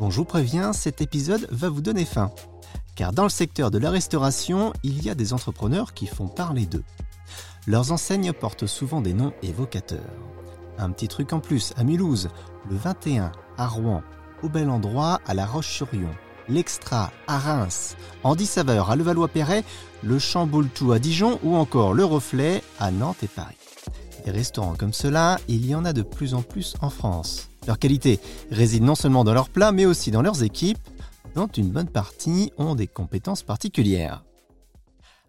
Bon, je vous préviens, cet épisode va vous donner faim. Car dans le secteur de la restauration, il y a des entrepreneurs qui font parler d'eux. Leurs enseignes portent souvent des noms évocateurs. Un petit truc en plus à Mulhouse, le 21 à Rouen, au bel endroit à La Roche-sur-Yon, l'Extra à Reims, Andy Saveur à Levallois-Perret, le Chamboultou à Dijon ou encore le Reflet à Nantes et Paris. Des restaurants comme cela, il y en a de plus en plus en France. Leur qualité réside non seulement dans leurs plats, mais aussi dans leurs équipes, dont une bonne partie ont des compétences particulières.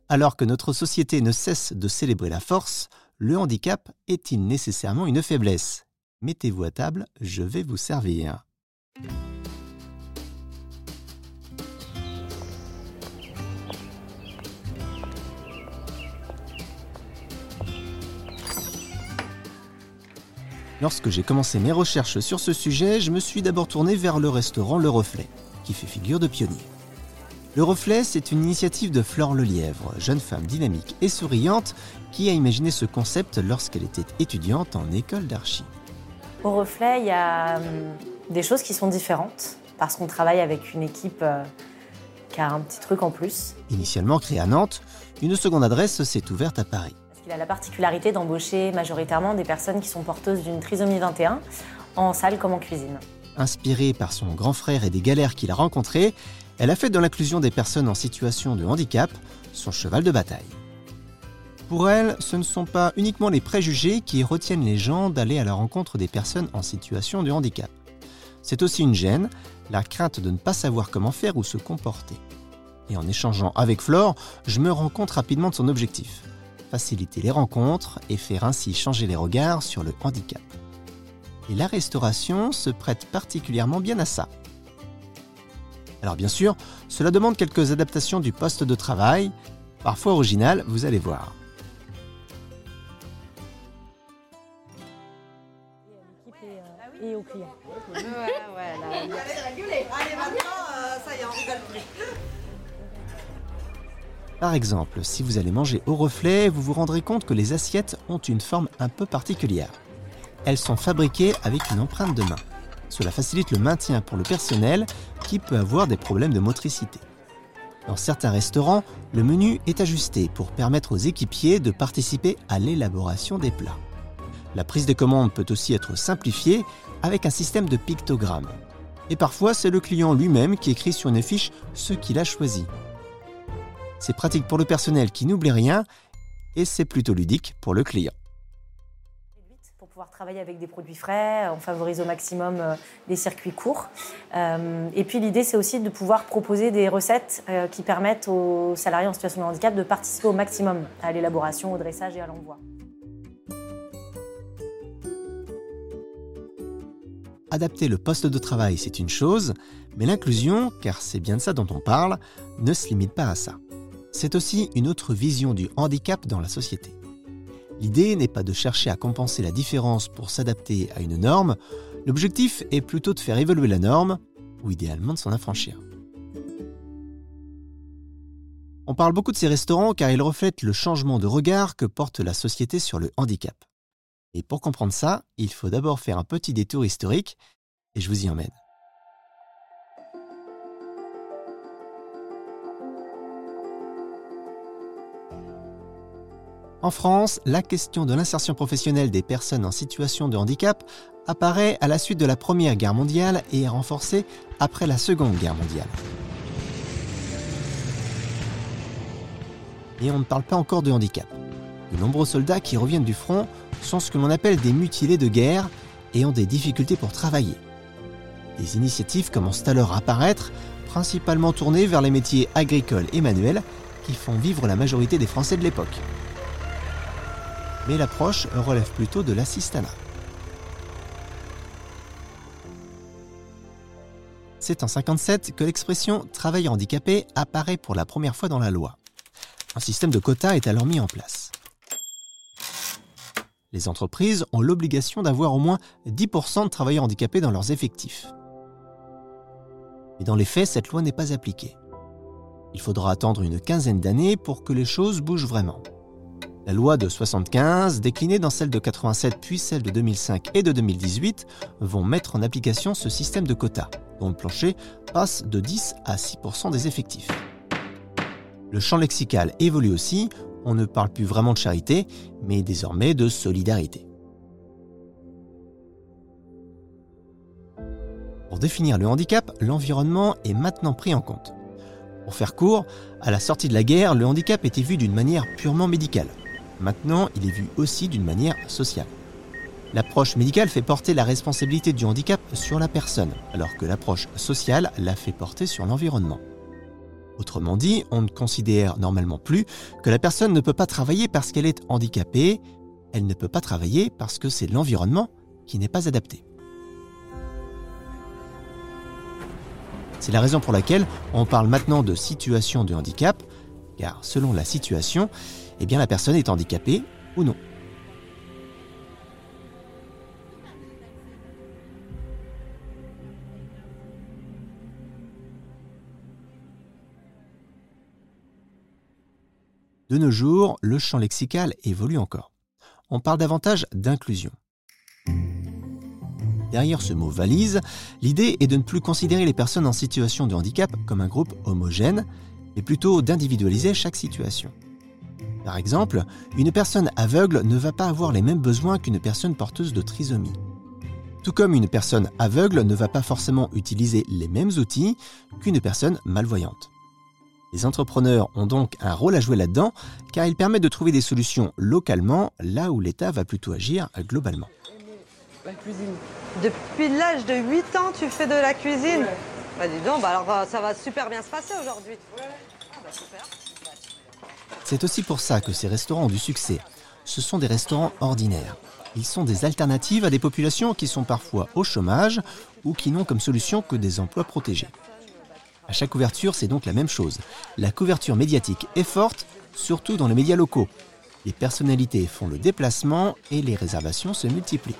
Alors que notre société ne cesse de célébrer la force, le handicap est-il nécessairement une faiblesse? Mettez-vous à table, je vais vous servir. Lorsque j'ai commencé mes recherches sur ce sujet, je me suis d'abord tourné vers le restaurant Le Reflet, qui fait figure de pionnier. Le Reflet, c'est une initiative de Flore Lelièvre, jeune femme dynamique et souriante, qui a imaginé ce concept lorsqu'elle était étudiante en école d'archi. Au Reflet, il y a hum, des choses qui sont différentes, parce qu'on travaille avec une équipe euh, qui a un petit truc en plus. Initialement créée à Nantes, une seconde adresse s'est ouverte à Paris. Il a la particularité d'embaucher majoritairement des personnes qui sont porteuses d'une trisomie 21, en salle comme en cuisine. Inspirée par son grand frère et des galères qu'il a rencontrées, elle a fait de l'inclusion des personnes en situation de handicap son cheval de bataille. Pour elle, ce ne sont pas uniquement les préjugés qui retiennent les gens d'aller à la rencontre des personnes en situation de handicap. C'est aussi une gêne, la crainte de ne pas savoir comment faire ou se comporter. Et en échangeant avec Flore, je me rends compte rapidement de son objectif faciliter les rencontres et faire ainsi changer les regards sur le handicap. Et la restauration se prête particulièrement bien à ça. Alors bien sûr, cela demande quelques adaptations du poste de travail, parfois originales, vous allez voir. Et au client. Allez, maintenant, ça y est, on rigole plus. Par exemple, si vous allez manger au reflet, vous vous rendrez compte que les assiettes ont une forme un peu particulière. Elles sont fabriquées avec une empreinte de main. Cela facilite le maintien pour le personnel qui peut avoir des problèmes de motricité. Dans certains restaurants, le menu est ajusté pour permettre aux équipiers de participer à l'élaboration des plats. La prise de commande peut aussi être simplifiée avec un système de pictogrammes. Et parfois, c'est le client lui-même qui écrit sur une affiche ce qu'il a choisi. C'est pratique pour le personnel qui n'oublie rien et c'est plutôt ludique pour le client. Pour pouvoir travailler avec des produits frais, on favorise au maximum euh, les circuits courts. Euh, et puis l'idée, c'est aussi de pouvoir proposer des recettes euh, qui permettent aux salariés en situation de handicap de participer au maximum à l'élaboration, au dressage et à l'envoi. Adapter le poste de travail, c'est une chose, mais l'inclusion, car c'est bien de ça dont on parle, ne se limite pas à ça c'est aussi une autre vision du handicap dans la société. L'idée n'est pas de chercher à compenser la différence pour s'adapter à une norme, l'objectif est plutôt de faire évoluer la norme, ou idéalement de s'en affranchir. On parle beaucoup de ces restaurants car ils reflètent le changement de regard que porte la société sur le handicap. Et pour comprendre ça, il faut d'abord faire un petit détour historique, et je vous y emmène. En France, la question de l'insertion professionnelle des personnes en situation de handicap apparaît à la suite de la Première Guerre mondiale et est renforcée après la Seconde Guerre mondiale. Et on ne parle pas encore de handicap. De nombreux soldats qui reviennent du front sont ce que l'on appelle des mutilés de guerre et ont des difficultés pour travailler. Des initiatives commencent alors à apparaître, principalement tournées vers les métiers agricoles et manuels qui font vivre la majorité des Français de l'époque mais l'approche relève plutôt de l'assistanat. C'est en 1957 que l'expression travailleur handicapé apparaît pour la première fois dans la loi. Un système de quotas est alors mis en place. Les entreprises ont l'obligation d'avoir au moins 10% de travailleurs handicapés dans leurs effectifs. Mais dans les faits, cette loi n'est pas appliquée. Il faudra attendre une quinzaine d'années pour que les choses bougent vraiment. La loi de 75, déclinée dans celle de 87 puis celle de 2005 et de 2018, vont mettre en application ce système de quotas, dont le plancher passe de 10 à 6% des effectifs. Le champ lexical évolue aussi, on ne parle plus vraiment de charité, mais désormais de solidarité. Pour définir le handicap, l'environnement est maintenant pris en compte. Pour faire court, à la sortie de la guerre, le handicap était vu d'une manière purement médicale. Maintenant, il est vu aussi d'une manière sociale. L'approche médicale fait porter la responsabilité du handicap sur la personne, alors que l'approche sociale la fait porter sur l'environnement. Autrement dit, on ne considère normalement plus que la personne ne peut pas travailler parce qu'elle est handicapée, elle ne peut pas travailler parce que c'est l'environnement qui n'est pas adapté. C'est la raison pour laquelle on parle maintenant de situation de handicap, car selon la situation, eh bien la personne est handicapée ou non. De nos jours, le champ lexical évolue encore. On parle davantage d'inclusion. Derrière ce mot valise, l'idée est de ne plus considérer les personnes en situation de handicap comme un groupe homogène, mais plutôt d'individualiser chaque situation. Par exemple, une personne aveugle ne va pas avoir les mêmes besoins qu'une personne porteuse de trisomie. Tout comme une personne aveugle ne va pas forcément utiliser les mêmes outils qu'une personne malvoyante. Les entrepreneurs ont donc un rôle à jouer là-dedans, car ils permettent de trouver des solutions localement, là où l'État va plutôt agir globalement. La cuisine. Depuis l'âge de 8 ans, tu fais de la cuisine? Bah dis donc, bah alors euh, ça va super bien se passer aujourd'hui. Ah, bah, C'est aussi pour ça que ces restaurants ont du succès. Ce sont des restaurants ordinaires. Ils sont des alternatives à des populations qui sont parfois au chômage ou qui n'ont comme solution que des emplois protégés. À chaque ouverture, c'est donc la même chose. La couverture médiatique est forte, surtout dans les médias locaux. Les personnalités font le déplacement et les réservations se multiplient.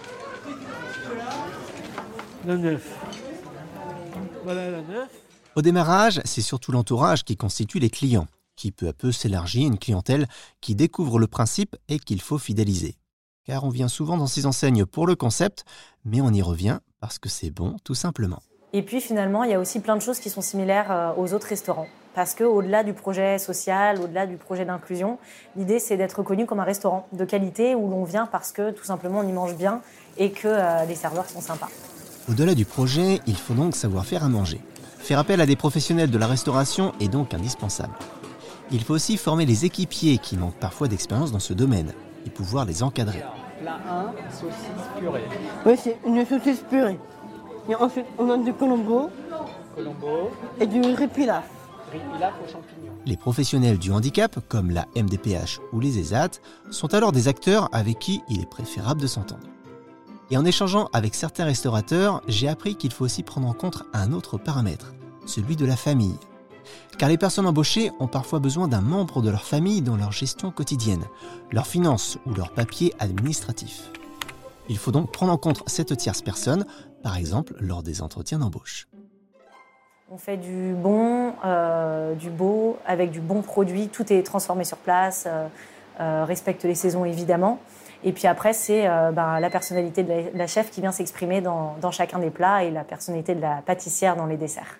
Au démarrage, c'est surtout l'entourage qui constitue les clients, qui peu à peu s'élargit une clientèle qui découvre le principe et qu'il faut fidéliser. Car on vient souvent dans ces enseignes pour le concept, mais on y revient parce que c'est bon tout simplement. Et puis finalement, il y a aussi plein de choses qui sont similaires euh, aux autres restaurants. Parce qu'au-delà du projet social, au-delà du projet d'inclusion, l'idée c'est d'être reconnu comme un restaurant de qualité où l'on vient parce que tout simplement on y mange bien et que euh, les serveurs sont sympas. Au-delà du projet, il faut donc savoir faire à manger. Faire appel à des professionnels de la restauration est donc indispensable. Il faut aussi former les équipiers qui manquent parfois d'expérience dans ce domaine et pouvoir les encadrer. Plat 1, saucisse purée. Oui, c'est une saucisse purée. Et ensuite, on a du colombo Colombo, et du riz pilaf. riz pilaf aux champignons. Les professionnels du handicap, comme la MDPH ou les ESAT, sont alors des acteurs avec qui il est préférable de s'entendre. Et en échangeant avec certains restaurateurs, j'ai appris qu'il faut aussi prendre en compte un autre paramètre, celui de la famille. Car les personnes embauchées ont parfois besoin d'un membre de leur famille dans leur gestion quotidienne, leurs finances ou leurs papiers administratifs. Il faut donc prendre en compte cette tierce personne, par exemple lors des entretiens d'embauche. On fait du bon, euh, du beau, avec du bon produit. Tout est transformé sur place, euh, euh, respecte les saisons évidemment. Et puis après, c'est ben, la personnalité de la, la chef qui vient s'exprimer dans, dans chacun des plats et la personnalité de la pâtissière dans les desserts.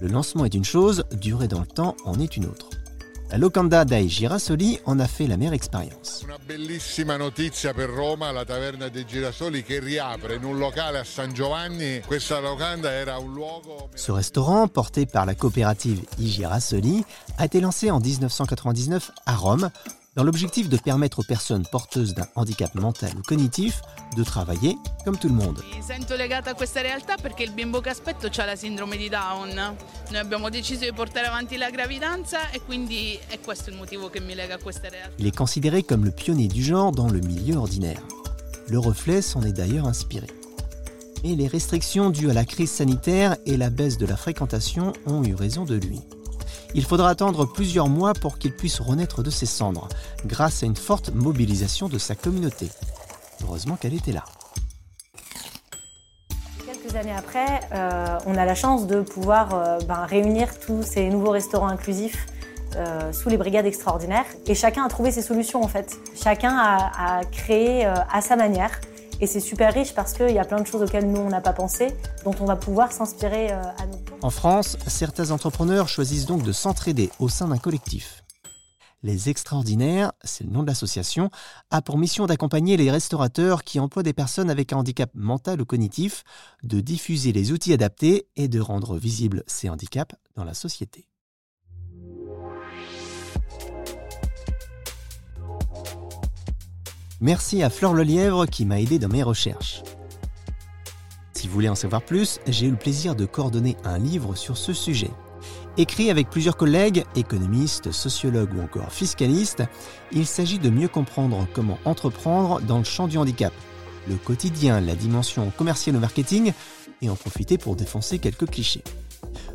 Le lancement est une chose, durer dans le temps en est une autre. La locanda dai Girasoli en a fait la meilleure expérience. Una bellissima notizia per Roma, la taverna dei Girasoli che riapre in un locale a San Giovanni. Questa locanda era un luogo Ce restaurant, porté par la coopérative I Girasoli, a été lancé en 1999 à Rome dans l'objectif de permettre aux personnes porteuses d'un handicap mental ou cognitif de travailler comme tout le monde. Mi sento legata a questa realtà perché il bimbo che aspetto ha la sindrome di Down. Noi abbiamo deciso di portare avanti la gravidanza e quindi è questo il motivo che mi lega a questa realtà. Il est considéré comme le pionnier du genre dans le milieu ordinaire. Le reflet s'en est d'ailleurs inspiré. Et les restrictions dues à la crise sanitaire et la baisse de la fréquentation ont eu raison de lui. Il faudra attendre plusieurs mois pour qu'il puisse renaître de ses cendres, grâce à une forte mobilisation de sa communauté. Heureusement qu'elle était là. Quelques années après, euh, on a la chance de pouvoir euh, ben, réunir tous ces nouveaux restaurants inclusifs euh, sous les brigades extraordinaires. Et chacun a trouvé ses solutions en fait. Chacun a, créé à sa manière. Et c'est super riche parce qu'il y a plein de choses auxquelles nous, on n'a pas pensé, dont on va pouvoir s'inspirer à nous. En France, certains entrepreneurs choisissent donc de s'entraider au sein d'un collectif. Les Extraordinaires, c'est le nom de l'association, a pour mission d'accompagner les restaurateurs qui emploient des personnes avec un handicap mental ou cognitif, de diffuser les outils adaptés et de rendre visibles ces handicaps dans la société. Merci à Flore Lelièvre qui m'a aidé dans mes recherches. Si vous voulez en savoir plus, j'ai eu le plaisir de coordonner un livre sur ce sujet. Écrit avec plusieurs collègues, économistes, sociologues ou encore fiscalistes, il s'agit de mieux comprendre comment entreprendre dans le champ du handicap, le quotidien, la dimension commerciale au marketing, et en profiter pour défoncer quelques clichés.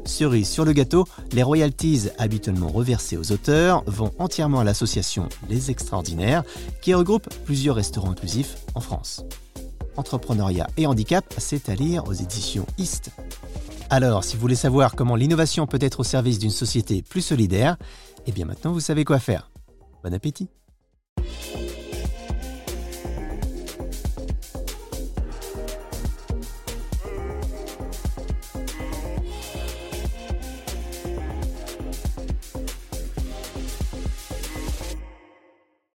Cerise sur le gâteau, les royalties habituellement reversées aux auteurs vont entièrement à l'association Les Extraordinaires, qui regroupe plusieurs restaurants inclusifs en France. Entrepreneuriat et handicap, c'est à lire aux éditions East. Alors, si vous voulez savoir comment l'innovation peut être au service d'une société plus solidaire, eh bien maintenant vous savez quoi faire. Bon appétit